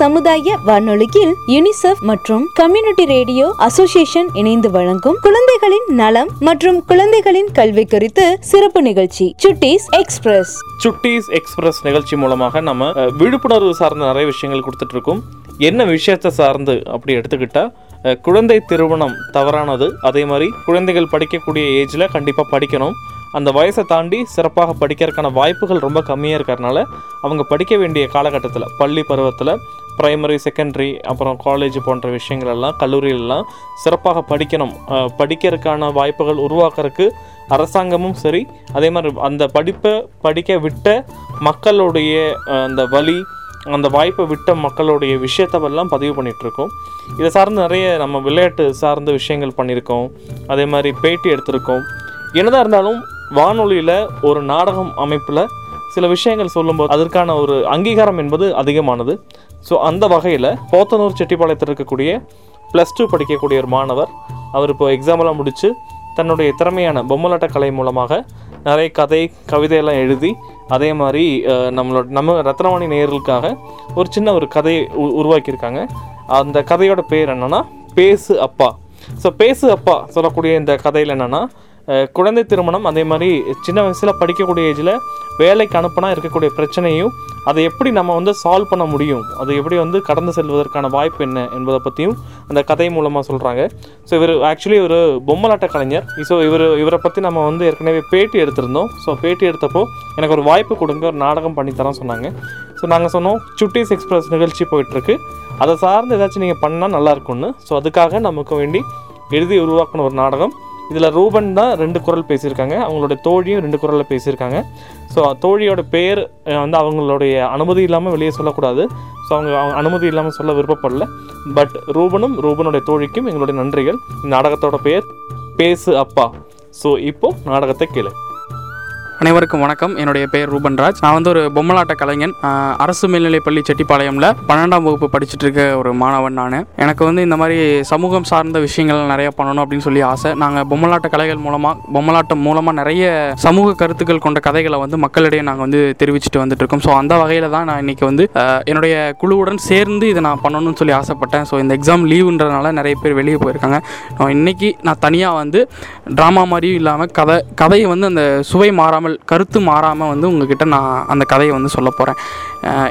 சமுதாய வானொலியில் யுனிசெஃப் மற்றும் கம்யூனிட்டி ரேடியோ அசோசியேஷன் இணைந்து வழங்கும் குழந்தைகளின் நலம் மற்றும் குழந்தைகளின் கல்வி குறித்து சிறப்பு நிகழ்ச்சி சுட்டீஸ் எக்ஸ்பிரஸ். சுட்டீஸ் எக்ஸ்பிரஸ் நிகழ்ச்சி மூலமாக நம்ம விழிப்புணர்வு சார்ந்த நிறைய விஷயங்கள் கொடுத்துட்டு இருக்கோம் என்ன விஷயத்தை சார்ந்து அப்படி எடுத்துக்கிட்டா குழந்தை திருமணம் தவறானது. அதே மாதிரி குழந்தைகள் படிக்கக்கூடிய ஏஜில் கண்டிப்பாக படிக்கணும். அந்த வயசை தாண்டி சிறப்பாக படிக்கிறதுக்கான வாய்ப்புகள் ரொம்ப கம்மியாக இருக்கிறதுனால அவங்க படிக்க வேண்டிய காலகட்டத்தில் பள்ளி பருவத்தில் ப்ரைமரி செகண்டரி அப்புறம் காலேஜ் போன்ற விஷயங்கள் எல்லாம் கல்லூரியிலலாம் சிறப்பாக படிக்கணும். படிக்கிறதுக்கான வாய்ப்புகள் உருவாக்குறதுக்கு அரசாங்கமும் சரி அதே மாதிரி அந்த படிப்பை படிக்க விட்ட மக்களுடைய அந்த வழி அந்த வாய்ப்பை விட்ட மக்களுடைய விஷயத்தவெல்லாம் பதிவு பண்ணிகிட்ருக்கோம் இதை சார்ந்து நிறைய நம்ம விளையாட்டு சார்ந்த விஷயங்கள் பண்ணியிருக்கோம். அதே மாதிரி பேட்டி எடுத்திருக்கோம். என்னதான் இருந்தாலும் வானொலியில் ஒரு நாடகம் அமைப்பில் சில விஷயங்கள் சொல்லும்போது அதற்கான ஒரு அங்கீகாரம் என்பது அதிகமானது. ஸோ அந்த வகையில் போத்தனூர் செட்டிப்பாளையத்தில் இருக்கக்கூடிய ப்ளஸ் டூ படிக்கக்கூடிய ஒரு மாணவர் அவர் இப்போ எக்ஸாமெல்லாம் முடித்து தன்னுடைய திறமையான பொம்மலாட்ட கலை மூலமாக நிறைய கதை கவிதையெல்லாம் எழுதி அதே மாதிரி நம்மளோட நம்ம ரத்னவாணி நேயர்களுக்காக ஒரு சின்ன ஒரு கதையை உ- உருவாக்கியிருக்காங்க. அந்த கதையோட பேர் என்னென்னா பேசு அப்பா. ஸோ பேசு அப்பா சொல்லக்கூடிய இந்த கதையில் என்னென்னா குழந்தை திருமணம் அதே மாதிரி சின்ன வயசில் படிக்கக்கூடிய ஏஜில் வேலைக்கு அனுப்பினா இருக்கக்கூடிய பிரச்சனையும் அதை எப்படி நம்ம வந்து சால்வ் பண்ண முடியும்? அதை எப்படி வந்து கடந்து செல்வதற்கான வாய்ப்பு என்ன என்பதை பற்றியும் அந்த கதை மூலமாக சொல்கிறாங்க ஸோ இவர் ஆக்சுவலி ஒரு பொம்மலாட்ட கலைஞர். ஸோ இவர் இவரை பற்றி நம்ம வந்து ஏற்கனவே பேட்டி எடுத்திருந்தோம். ஸோ பேட்டி எடுத்தப்போ எனக்கு ஒரு வாய்ப்பு கொடுங்க ஒரு நாடகம் பண்ணித்தரேன் சொன்னாங்க. ஸோ நாங்கள் சொன்னோம் சுட்டீஸ் எக்ஸ்பிரஸ் நிகழ்ச்சி போயிட்டுருக்கு. அதை சார்ந்து ஏதாச்சும் நீங்கள் பண்ணால் நல்லாயிருக்கும்னு ஸோ அதுக்காக நமக்கு வேண்டி எழுதி உருவாக்கின ஒரு நாடகம். இதில் ரூபன் தான் ரெண்டு குரல் பேசியிருக்காங்க. அவங்களோட தோழியும் ரெண்டு குரலில் பேசியிருக்காங்க. ஸோ தோழியோட பேர் வந்து அவங்களுடைய அனுமதி இல்லாமல் வெளியே சொல்லக்கூடாது. ஸோ அவங்க அவங்க அனுமதி இல்லாமல் சொல்ல விருப்பப்படல. பட் ரூபனும் ரூபனுடைய தோழிக்கும் எங்களுடைய நன்றிகள். இந்த நாடகத்தோட பெயர் பேசு அப்பா. ஸோ இப்போது நாடகத்தை கேளு. அனைவருக்கும் வணக்கம். என்னுடைய பெயர் ரூபன்ராஜ். நான் வந்து ஒரு பொம்மலாட்ட கலைஞன். அரசு மேல்நிலைப்பள்ளி செட்டிப்பாளையம்ல பன்னெண்டாம் வகுப்பு படிச்சுட்டு இருக்க ஒரு மாணவன் நான். எனக்கு வந்து இந்த மாதிரி சமூகம் சார்ந்த விஷயங்கள் நிறைய பண்ணணும் அப்படின்னு சொல்லி ஆசை. நாங்கள் பொம்மலாட்ட கலைகள் மூலமாக பொம்மலாட்டம் மூலமாக நிறைய சமூக கருத்துக்கள் கொண்ட கதைகளை வந்து மக்களிடையே நாங்கள் வந்து தெரிவிச்சுட்டு வந்துட்டு இருக்கோம். ஸோ அந்த வகையில் தான் நான் இன்னைக்கு வந்து என்னுடைய குழுவுடன் சேர்ந்து இதை நான் பண்ணணும்னு சொல்லி ஆசைப்பட்டேன். ஸோ இந்த எக்ஸாம் லீவுன்றதுனால நிறைய பேர் வெளியே போயிருக்காங்க. நான் இன்னைக்கு நான் தனியாக வந்து ட்ராமா மாதிரியும் இல்லாமல் கதை கதையை வந்து அந்த சுவை மாறாமல் கருத்து மாறாமல் வந்து உங்ககிட்ட நான் அந்த கதையை வந்து சொல்ல போகிறேன்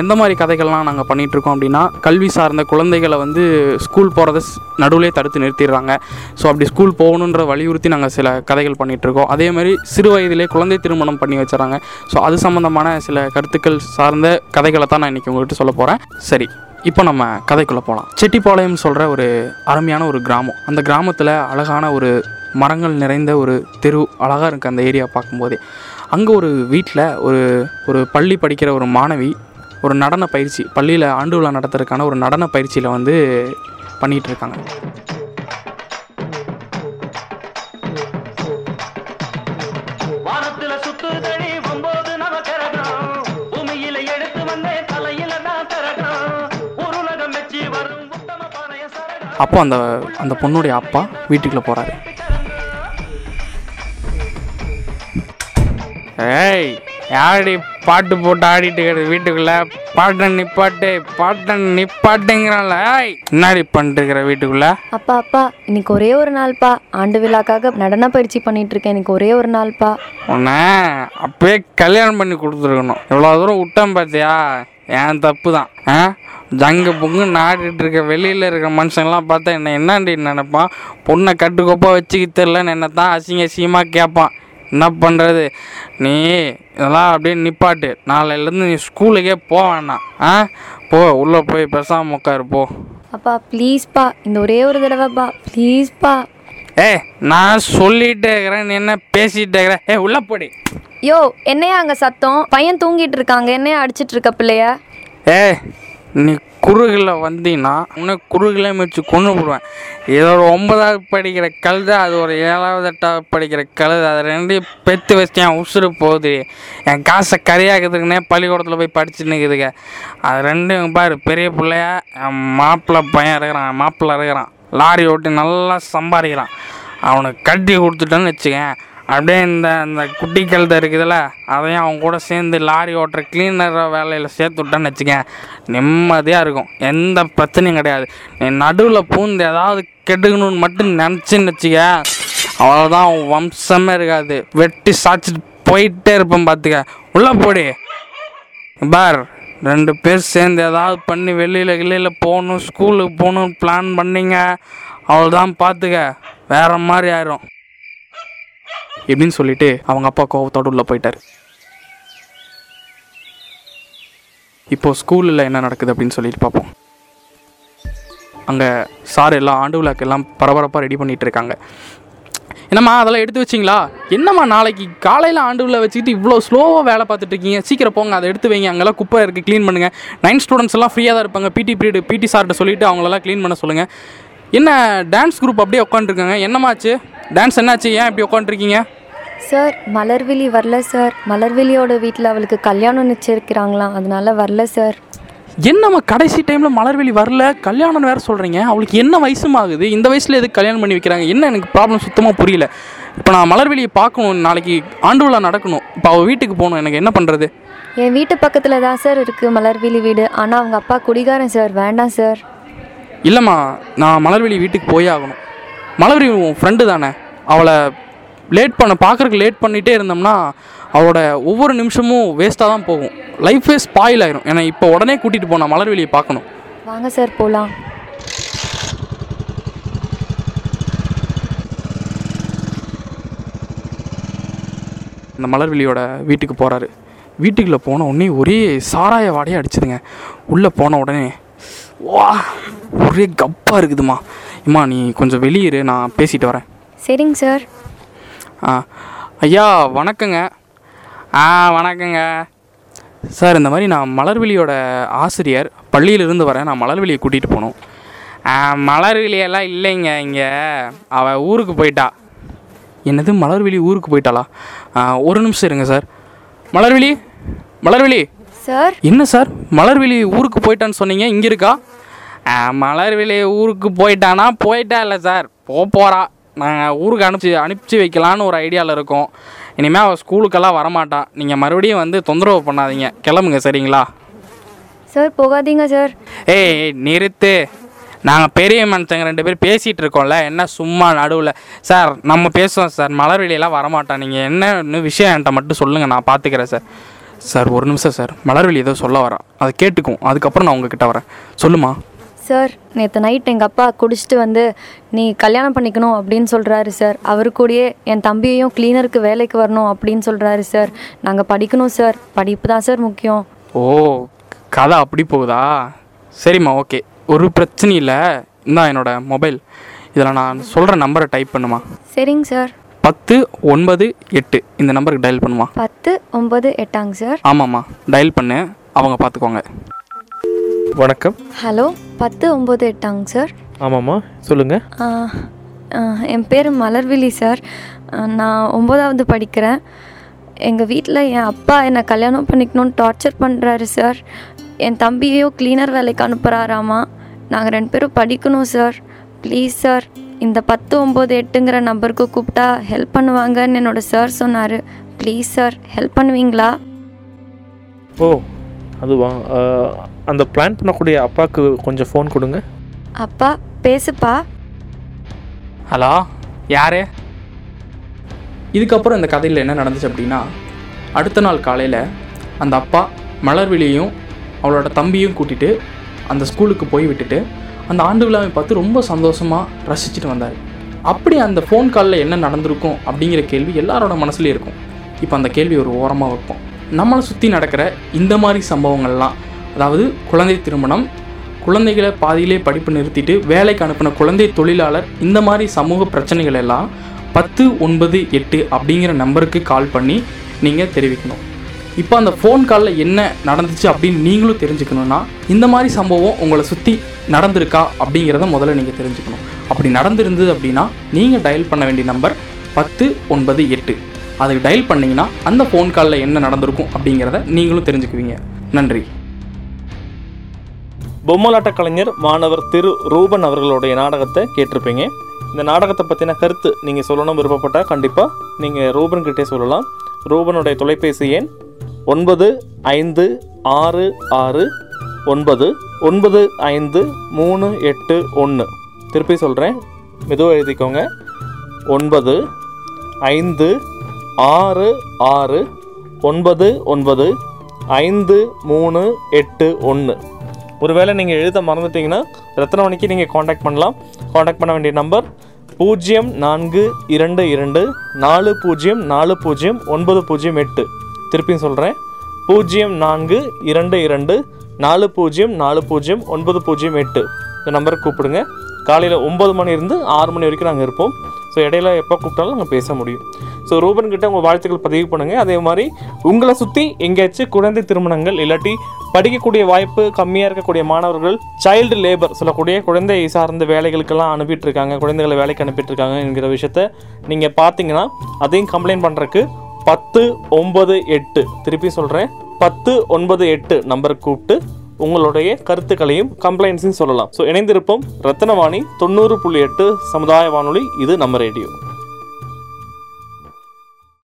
எந்த மாதிரி கதைகள்லாம் நாங்கள் பண்ணிகிட்ருக்கோம் அப்படின்னா கல்வி சார்ந்த குழந்தைகளை வந்து ஸ்கூல் போகிறத நடுவிலே தடுத்து நிறுத்திடுறாங்க. ஸோ அப்படி ஸ்கூல் போகணுன்ற வலியுறுத்தி நாங்கள் சில கதைகள் பண்ணிகிட்ருக்கோம் அதே மாதிரி சிறு வயதிலே குழந்தை திருமணம் பண்ணி வச்சுறாங்க ஸோ அது சம்மந்தமான சில கருத்துக்கள் சார்ந்த கதைகளை தான் நான் இன்றைக்கி உங்கள்கிட்ட சொல்ல போகிறேன் சரி இப்போ நம்ம கதைக்குள்ளே போகலாம் செட்டிப்பாளையம் சொல்கிற ஒரு அருமையான ஒரு கிராமம். அந்த கிராமத்தில் அழகான ஒரு மரங்கள் நிறைந்த ஒரு தெரு அழகாக இருக்குது அந்த ஏரியா பார்க்கும்போதே. அங்கே ஒரு வீட்டில் ஒரு ஒரு பள்ளி படிக்கிற ஒரு மாணவி ஒரு நடன பயிற்சி பள்ளியில் ஆண்டு விழா நடத்துறதுக்கான ஒரு நடன பயிற்சியில் வந்து பண்ணிகிட்டு இருக்காங்க. அப்போ அந்த அந்த பொண்ணுடைய அப்பா வீட்டுக்குள்ளே போகிறாரு ஏய் யாரடி பாட்டு போட்டு ஆடிட்டு இருக்கிறது வீட்டுக்குள்ள? பாட்டை நிப்பாட்டு பாட்டை நிப்பாட்டுங்கிறான்ல ஏய் என்னடி பண்ணிட்டு இருக்கிற வீட்டுக்குள்ள? அப்பா அப்பா இன்னைக்கு ஒரே ஒரு நாள்ப்பா. ஆண்டு விழாக்காக நடன பயிற்சி பண்ணிட்டு இருக்கேன். இன்னைக்கு ஒரே ஒரு நாள்ப்பா. உன்னை அப்பயே கல்யாணம் பண்ணி கொடுத்துருக்கணும். எவ்வளோ தூரம் விட்டேன் பார்த்தியா என் தப்பு தான் ஆ? ஜங்கு பொங்கு நாடிட்டு இருக்க வெளியில் இருக்கிற மனுஷங்களாம் பார்த்தா என்ன என்னாண்டி நினைப்பான்? பொண்ணை கட்டுக்கோப்பா வச்சுக்க தெரிலன்னு என்ன தான் அசிங்க அசிங்கமாக கேட்பான். என்ன பண்ணுறது நீ இதெல்லாம் அப்படியே நிப்பாட்டு. நாளையிலேருந்து நீ ஸ்கூலுக்கே போக வேணாம். ஆ? போ உள்ளே போய் பேசாமல் உட்காரு போ. அப்பா ப்ளீஸ்ப்பா இந்த ஒரே ஒரு தடவைப்பா. ப்ளீஸ்ப்பா ஏய் நான் சொல்லிட்டே இருக்கிறேன். நீ என்ன பேசிட்டே இருக்கிற? ஏ உள்ளே போடி. யோ என்னையா அங்கே சத்தம்? பையன் தூங்கிட்டு இருக்காங்க. என்னையா அடிச்சிட்டு இருக்க பிள்ளைய? ஏ நீ குறுகில் வந்தீங்கன்னா உன்னை குறுகிலே வச்சு கொண்டு போடுவேன். இது ஒரு ஒன்பதாவது படிக்கிற கழுதை அது ஒரு ஏழாவது எட்டாவது படிக்கிற கழுதை அது ரெண்டையும் பெற்று வச்சு என் உசுறு போகுது. என் காசை கரையாக்குதுக்குன்னே பள்ளிக்கூடத்தில் போய் படிச்சுட்டு நிற்குதுங்க அது ரெண்டும் பாரு பெரிய பிள்ளையா என் மாப்பிள்ளை பையன் இருக்கிறான் மாப்பிள்ளை இருக்கிறான். லாரி ஓட்டி நல்லா சம்பாதிக்கிறான். அவனுக்கு கட்டி கொடுத்துட்டேன்னு வச்சுக்கேன். அப்படியே இந்த இந்த குட்டி கழுதை இருக்குதுல்ல அதையும் அவங்க கூட சேர்ந்து லாரி ஓட்டுற கிளீனர் வேலையில் சேர்த்து விட்டான்னு வச்சுக்கேன். நிம்மதியாக இருக்கும். எந்த பிரச்சனையும் கிடையாது. நீ நடுவில் பூந்து ஏதாவது கெடுக்கணும்னு மட்டும் நினச்சின்னு வச்சுக்க. அவ்வளோதான் உன் வம்சமே இருக்காது. வெட்டி சாய்ச்சிட்டு போயிட்டே இருப்பேன் பார்த்துக்க உள்ளே போடி. பார் ரெண்டு பேர் சேர்ந்து ஏதாவது பண்ணி வெளியில் வெளியில் போகணும் ஸ்கூலுக்கு போகணும்னு பிளான் பண்ணீங்க. அவ்வளோதான் பார்த்துக்க வேற மாதிரி ஆயிரும். எப்படின்னு சொல்லிட்டு அவங்க அப்பா கோவத்தோடு உள்ளே போயிட்டார். இப்போது ஸ்கூலில் என்ன நடக்குது அப்படின்னு சொல்லிட்டு பார்ப்போம். அங்கே சார் எல்லாம் ஆண்டு விழாக்கு எல்லாம் பரபரப்பாக ரெடி பண்ணிகிட்டு இருக்காங்க. என்னம்மா அதெல்லாம் எடுத்து வச்சிங்களா? என்னம்மா நாளைக்கு காலையில் ஆண்டு விழா வச்சுக்கிட்டு இவ்வளோ ஸ்லோவாக வேலை பார்த்துட்டு இருக்கீங்க? சீக்கிரம் போங்க அதை எடுத்து வைங்க. அங்கெல்லாம் குப்பை இருக்குது க்ளீன் பண்ணுங்கள் நைன் ஸ்டூடெண்ட்ஸ் எல்லாம் ஃப்ரீயாக தான் இருப்பாங்க. பிடி பீரியட் பிடி சார்கிட்ட சொல்லிவிட்டு அவங்களெல்லாம் க்ளீன் பண்ண சொல்லுங்கள் என்ன டான்ஸ் குரூப் அப்படியே உட்காந்துருக்காங்க என்னமாச்சு டான்ஸ் என்னாச்சு? ஏன் இப்படி உட்காந்துருக்கீங்க சார் மலர்விழி வரல சார். மலர்விழியோட வீட்டில் அவளுக்கு கல்யாணம் நிச்சயிக்கிறாங்களாம் அதனால வரல சார். என்னம்மா கடைசி டைமில் மலர்வெளி வரல? கல்யாணம்னு வேறு சொல்கிறீங்க அவளுக்கு என்ன வயசும் ஆகுது? இந்த வயசில் எதுக்கு கல்யாணம் பண்ணி வைக்கிறாங்க? என்ன எனக்கு ப்ராப்ளம் சுத்தமாக புரியல. இப்போ நான் மலர்வெளியை பார்க்கணும். நாளைக்கு ஆண்டு விழா நடக்கணும். இப்போ அவள் வீட்டுக்கு போகணும். எனக்கு என்ன பண்ணுறது என் வீட்டு பக்கத்தில் தான் சார் இருக்குது மலர்விழி வீடு. ஆனால் அவங்க அப்பா குடிகாரன் சார். வேண்டாம் சார். இல்லைம்மா நான் மலர்வெளி வீட்டுக்கு போயே ஆகணும். மலர்வெளி உன் ஃப்ரெண்டு தானே. அவளை லேட் பண்ண பார்க்குறக்கு லேட் பண்ணிகிட்டே இருந்தோம்னா அவளோட ஒவ்வொரு நிமிஷமும் வேஸ்ட்டாக தான் போகும். லைஃபே ஸ்பாயில் ஆயிரும். ஏன்னா இப்போ உடனே கூட்டிகிட்டு போனா மலர்வெளியை பார்க்கணும். வாங்க சார் போகலாம் அந்த மலர்விழியோட வீட்டுக்கு போகிறாரு வீட்டுக்குள்ளே போன உடனே ஒரே சாராய வாடையே அடிச்சுதுங்க. உள்ளே போன உடனே வா ஒரே கப்பாக இருக்குதுமா இம்மா நீ கொஞ்சம் வெளியேறு நான் பேசிட்டு வரேன். சரிங்க சார் ஆ. ஐயா வணக்கங்க. ஆ வணக்கங்க. சார் இந்த மாதிரி நான் மலர்விழியோட ஆசிரியர் பள்ளியிலிருந்து வரேன். நான் மலர்விழியை கூட்டிகிட்டு போகணும். மலர்விழியெல்லாம் இல்லைங்க இங்கே. அவள் ஊருக்கு போயிட்டா. என்னது மலர்விழி ஊருக்கு போயிட்டாளா? ஒரு நிமிஷம் இருங்க சார். மலர்விழி? மலர்விழி? சார்? என்ன சார்? மலர்விழி ஊருக்கு போயிட்டான்னு சொன்னீங்க இங்கே இருக்கா? மலர்விழி ஊருக்கு போயிட்டானா? போயிட்டா இல்லை சார். போக போகிறா நாங்கள் ஊருக்கு அனுப்பிச்சி அனுப்பிச்சி வைக்கலான்னு ஒரு ஐடியாவில் இருக்கோம். இனிமேல் அவள் ஸ்கூலுக்கெல்லாம் வரமாட்டா. நீங்கள் மறுபடியும் வந்து தொந்தரவு பண்ணாதீங்க. கிளம்புங்க சரிங்களா? சார் போகாதீங்க சார். ஏய் ஏய், நிறுத்து. நாங்கள் பெரிய மனுஷங்க ரெண்டு பேரும் பேசிகிட்டு இருக்கோம்ல. என்ன சும்மா நடுவில். சார் நம்ம பேசுவோம் சார். மலர்வெளியெல்லாம் வரமாட்டான் நீங்கள் என்ன இன்னும் விஷயம் என்கிட்ட மட்டும் சொல்லுங்கள் நான் பார்த்துக்கிறேன் சார். சார் ஒரு நிமிஷம் சார். மலர்வெளி ஏதோ சொல்ல வரா அதை கேட்டுக்கும் அதுக்கப்புறம் நான் உங்ககிட்ட வரேன். சொல்லுமா? சார் நேற்று நைட் எங்கள் அப்பா குடிச்சிட்டு வந்து நீ கல்யாணம் பண்ணிக்கணும் அப்படின்னு சொல்கிறாரு சார். அவரு கூடயே என் தம்பியையும் கிளீனருக்கு வேலைக்கு வரணும் அப்படின்னு சொல்கிறாரு சார். நாங்கள் படிக்கணும் சார். படிப்பு தான் சார் முக்கியம். ஓ கதை அப்படி போகுதா? சரிம்மா ஓகே ஒரு பிரச்சனையும் இல்லை இந்தா என்னோட மொபைல் இதில் நான் சொல்கிற நம்பரை டைப் பண்ணுமா? சரிங்க சார். பத்து ஒன்பது எட்டு. இந்த நம்பருக்கு டயல் பண்ணுமா? பத்து ஒம்பது எட்டாங்க சார். ஆமாம்மா. டயல் பண்ணு. அவங்க பார்த்துக்கோங்க. வணக்கம். ஹலோ. பத்து ஒம்பது எட்டாங்க சார். ஆமாம்மா. சொல்லுங்கள் என் பேர் மலர்விழி சார். நான் ஒம்போதாவது படிக்கிறேன். எங்கள் வீட்டில் என் அப்பா என்னை கல்யாணம் பண்ணிக்கணும்னு டார்ச்சர் பண்ணுறாரு சார். என் தம்பியையும் க்ளீனர் வேலைக்கு அனுப்புகிறாராமா நாங்கள் ரெண்டு பேரும் படிக்கணும் சார். Please sir. இந்த பத்து ஒம்பது எட்டுங்கிற நம்பருக்கு கூப்பிட்டா ஹெல்ப் பண்ணுவாங்கன்னு என்னோட சார் சொன்னார். Please sir. ஹெல்ப் பண்ணுவீங்களா? ஓ அதுவா? அந்த பிளான் பண்ணக்கூடிய அப்பாவுக்கு கொஞ்சம் ஃபோன் கொடுங்க. அப்பா பேசுப்பா. ஹலோ யாரு? இதுக்கப்புறம் இந்த கதையில் என்ன நடந்துச்சு அப்படின்னா அடுத்த நாள் காலையில் அந்த அப்பா மலர்விழியையும் அவளோட தம்பியும் கூட்டிட்டு அந்த ஸ்கூலுக்கு போய் விட்டுட்டு அந்த ஆண்டு விழாவை பார்த்து ரொம்ப சந்தோஷமாக ரசிச்சுட்டு வந்தார். அப்படி அந்த ஃபோன் காலில் என்ன நடந்திருக்கும் அப்படிங்கிற கேள்வி எல்லாரோட மனசுலேயும் இருக்கும். இப்போ அந்த கேள்வி ஒரு ஓரமாக வைப்போம். நம்மளை சுற்றி நடக்கிற இந்த மாதிரி சம்பவங்கள்லாம் அதாவது குழந்தை திருமணம் குழந்தைகளை பாதியிலே படிப்பு நிறுத்திட்டு வேலைக்கு அனுப்பின குழந்தை தொழிலாளர் இந்த மாதிரி சமூக பிரச்சனைகள் எல்லாம் பத்து ஒன்பது எட்டு அப்படிங்கிற நம்பருக்கு கால் பண்ணி நீங்கள் தெரிவிக்கணும். இப்போ அந்த ஃபோன் காலில் என்ன நடந்துச்சு அப்படின்னு நீங்களும் தெரிஞ்சுக்கணுன்னா இந்த மாதிரி சம்பவம் உங்களை சுற்றி நடந்திருக்கா அப்படிங்கிறத முதல்ல நீங்கள் தெரிஞ்சுக்கணும். அப்படி நடந்திருந்தது அப்படின்னா நீங்கள் டயல் பண்ண வேண்டிய நம்பர் பத்து ஒன்பது எட்டு. அதுக்கு டயல் பண்ணிங்கன்னா அந்த ஃபோன் காலில் என்ன நடந்திருக்கும் அப்படிங்கிறத நீங்களும் தெரிஞ்சுக்குவீங்க. நன்றி. பொம்மலாட்ட கலைஞர் மாணவர் திரு ரூபன் அவர்களுடைய நாடகத்தை கேட்டிருப்பீங்க. இந்த நாடகத்தை பற்றின கருத்து நீங்கள் சொல்லணும் விருப்பப்பட்டால் கண்டிப்பாக நீங்கள் ரூபன்கிட்டே சொல்லலாம். ரூபனுடைய தொலைபேசி எண் ஒன்பது ஐந்து ஆறு ஆறு ஒன்பது ஒன்பது ஐந்து மூணு எட்டு ஒன்று திருப்பி சொல்கிறேன் மெதுவாக எழுதிக்கோங்க. ஒன்பது ஐந்து ஆறு ஆறு ஒன்பது ஒன்பது ஐந்து மூணு எட்டு ஒன்று ஒருவேளை நீங்கள் எழுத மறந்துட்டீங்கன்னா ரத்னவணிக்கு நீங்கள் காண்டாக்ட் பண்ணலாம். காண்டாக்ட் பண்ண வேண்டிய நம்பர் பூஜ்ஜியம் நான்கு இரண்டு இரண்டு நாலு பூஜ்ஜியம் நாலு பூஜ்ஜியம் ஒன்பது பூஜ்ஜியம் எட்டு. திருப்பியும் சொல்கிறேன் பூஜ்ஜியம் நான்கு இரண்டு இரண்டு நாலு பூஜ்ஜியம் நாலு பூஜ்ஜியம் ஒன்பது பூஜ்ஜியம் எட்டு. இந்த நம்பருக்கு கூப்பிடுங்க. காலையில் ஒம்பது மணி இருந்து ஆறு மணி வரைக்கும் நாங்கள் இருப்போம். ஸோ இடையில எப்போ கூப்பிட்டாலும் நாங்கள் பேச முடியும். ஸோ ரூபன் கிட்ட உங்கள் வாழ்த்துக்கள் பதிவு பண்ணுங்கள் அதே மாதிரி உங்களை சுற்றி எங்கேயாச்சும் குழந்தை திருமணங்கள் இல்லாட்டி படிக்கக்கூடிய வாய்ப்பு கம்மியாக இருக்கக்கூடிய மாணவர்கள் சைல்டு லேபர் சொல்லக்கூடிய குழந்தை சார்ந்த வேலைகளுக்கெல்லாம் அனுப்பிட்டுருக்காங்க குழந்தைகளை வேலைக்கு அனுப்பிட்டுருக்காங்க என்கிற விஷயத்த நீங்கள் பார்த்தீங்கன்னா அதையும் கம்ப்ளைண்ட் பண்ணுறக்கு பத்து ஒன்பது எட்டு திருப்பி சொல்கிறேன் பத்து ஒன்பது எட்டு நம்பருக்கு கூப்பிட்டு உங்களுடைய கருத்துக்களையும் கம்ப்ளைண்ட்ஸையும் சொல்லலாம். ஸோ இணைந்திருப்போம். ரத்தனவாணி தொண்ணூறு புள்ளி எட்டு சமுதாய வானொலி இது நம்ம ரேடியோ.